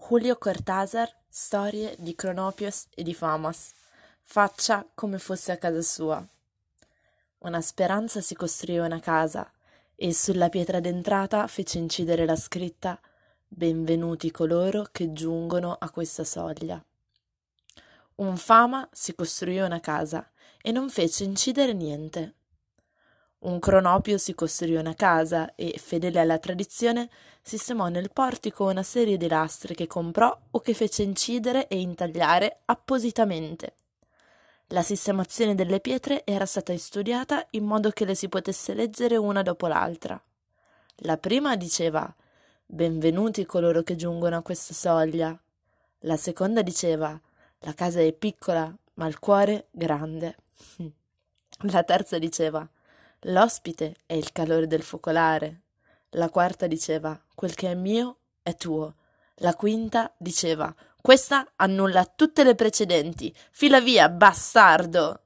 Julio Cortázar, storie di Cronopios e di Famas. Faccia come fosse a casa sua. Una speranza si costruì una casa e sulla pietra d'entrata fece incidere la scritta Benvenuti coloro che giungono a questa soglia. Un fama si costruì una casa e non fece incidere niente. Un cronopio si costruì una casa e, fedele alla tradizione, sistemò nel portico una serie di lastre che comprò o che fece incidere e intagliare appositamente. La sistemazione delle pietre era stata studiata in modo che le si potesse leggere una dopo l'altra. La prima diceva Benvenuti coloro che giungono a questa soglia. La seconda diceva La casa è piccola, ma il cuore grande. La terza diceva L'ospite è il calore del focolare. La quarta diceva: Quel che è mio è tuo. La quinta diceva: Questa annulla tutte le precedenti. Fila via, bastardo!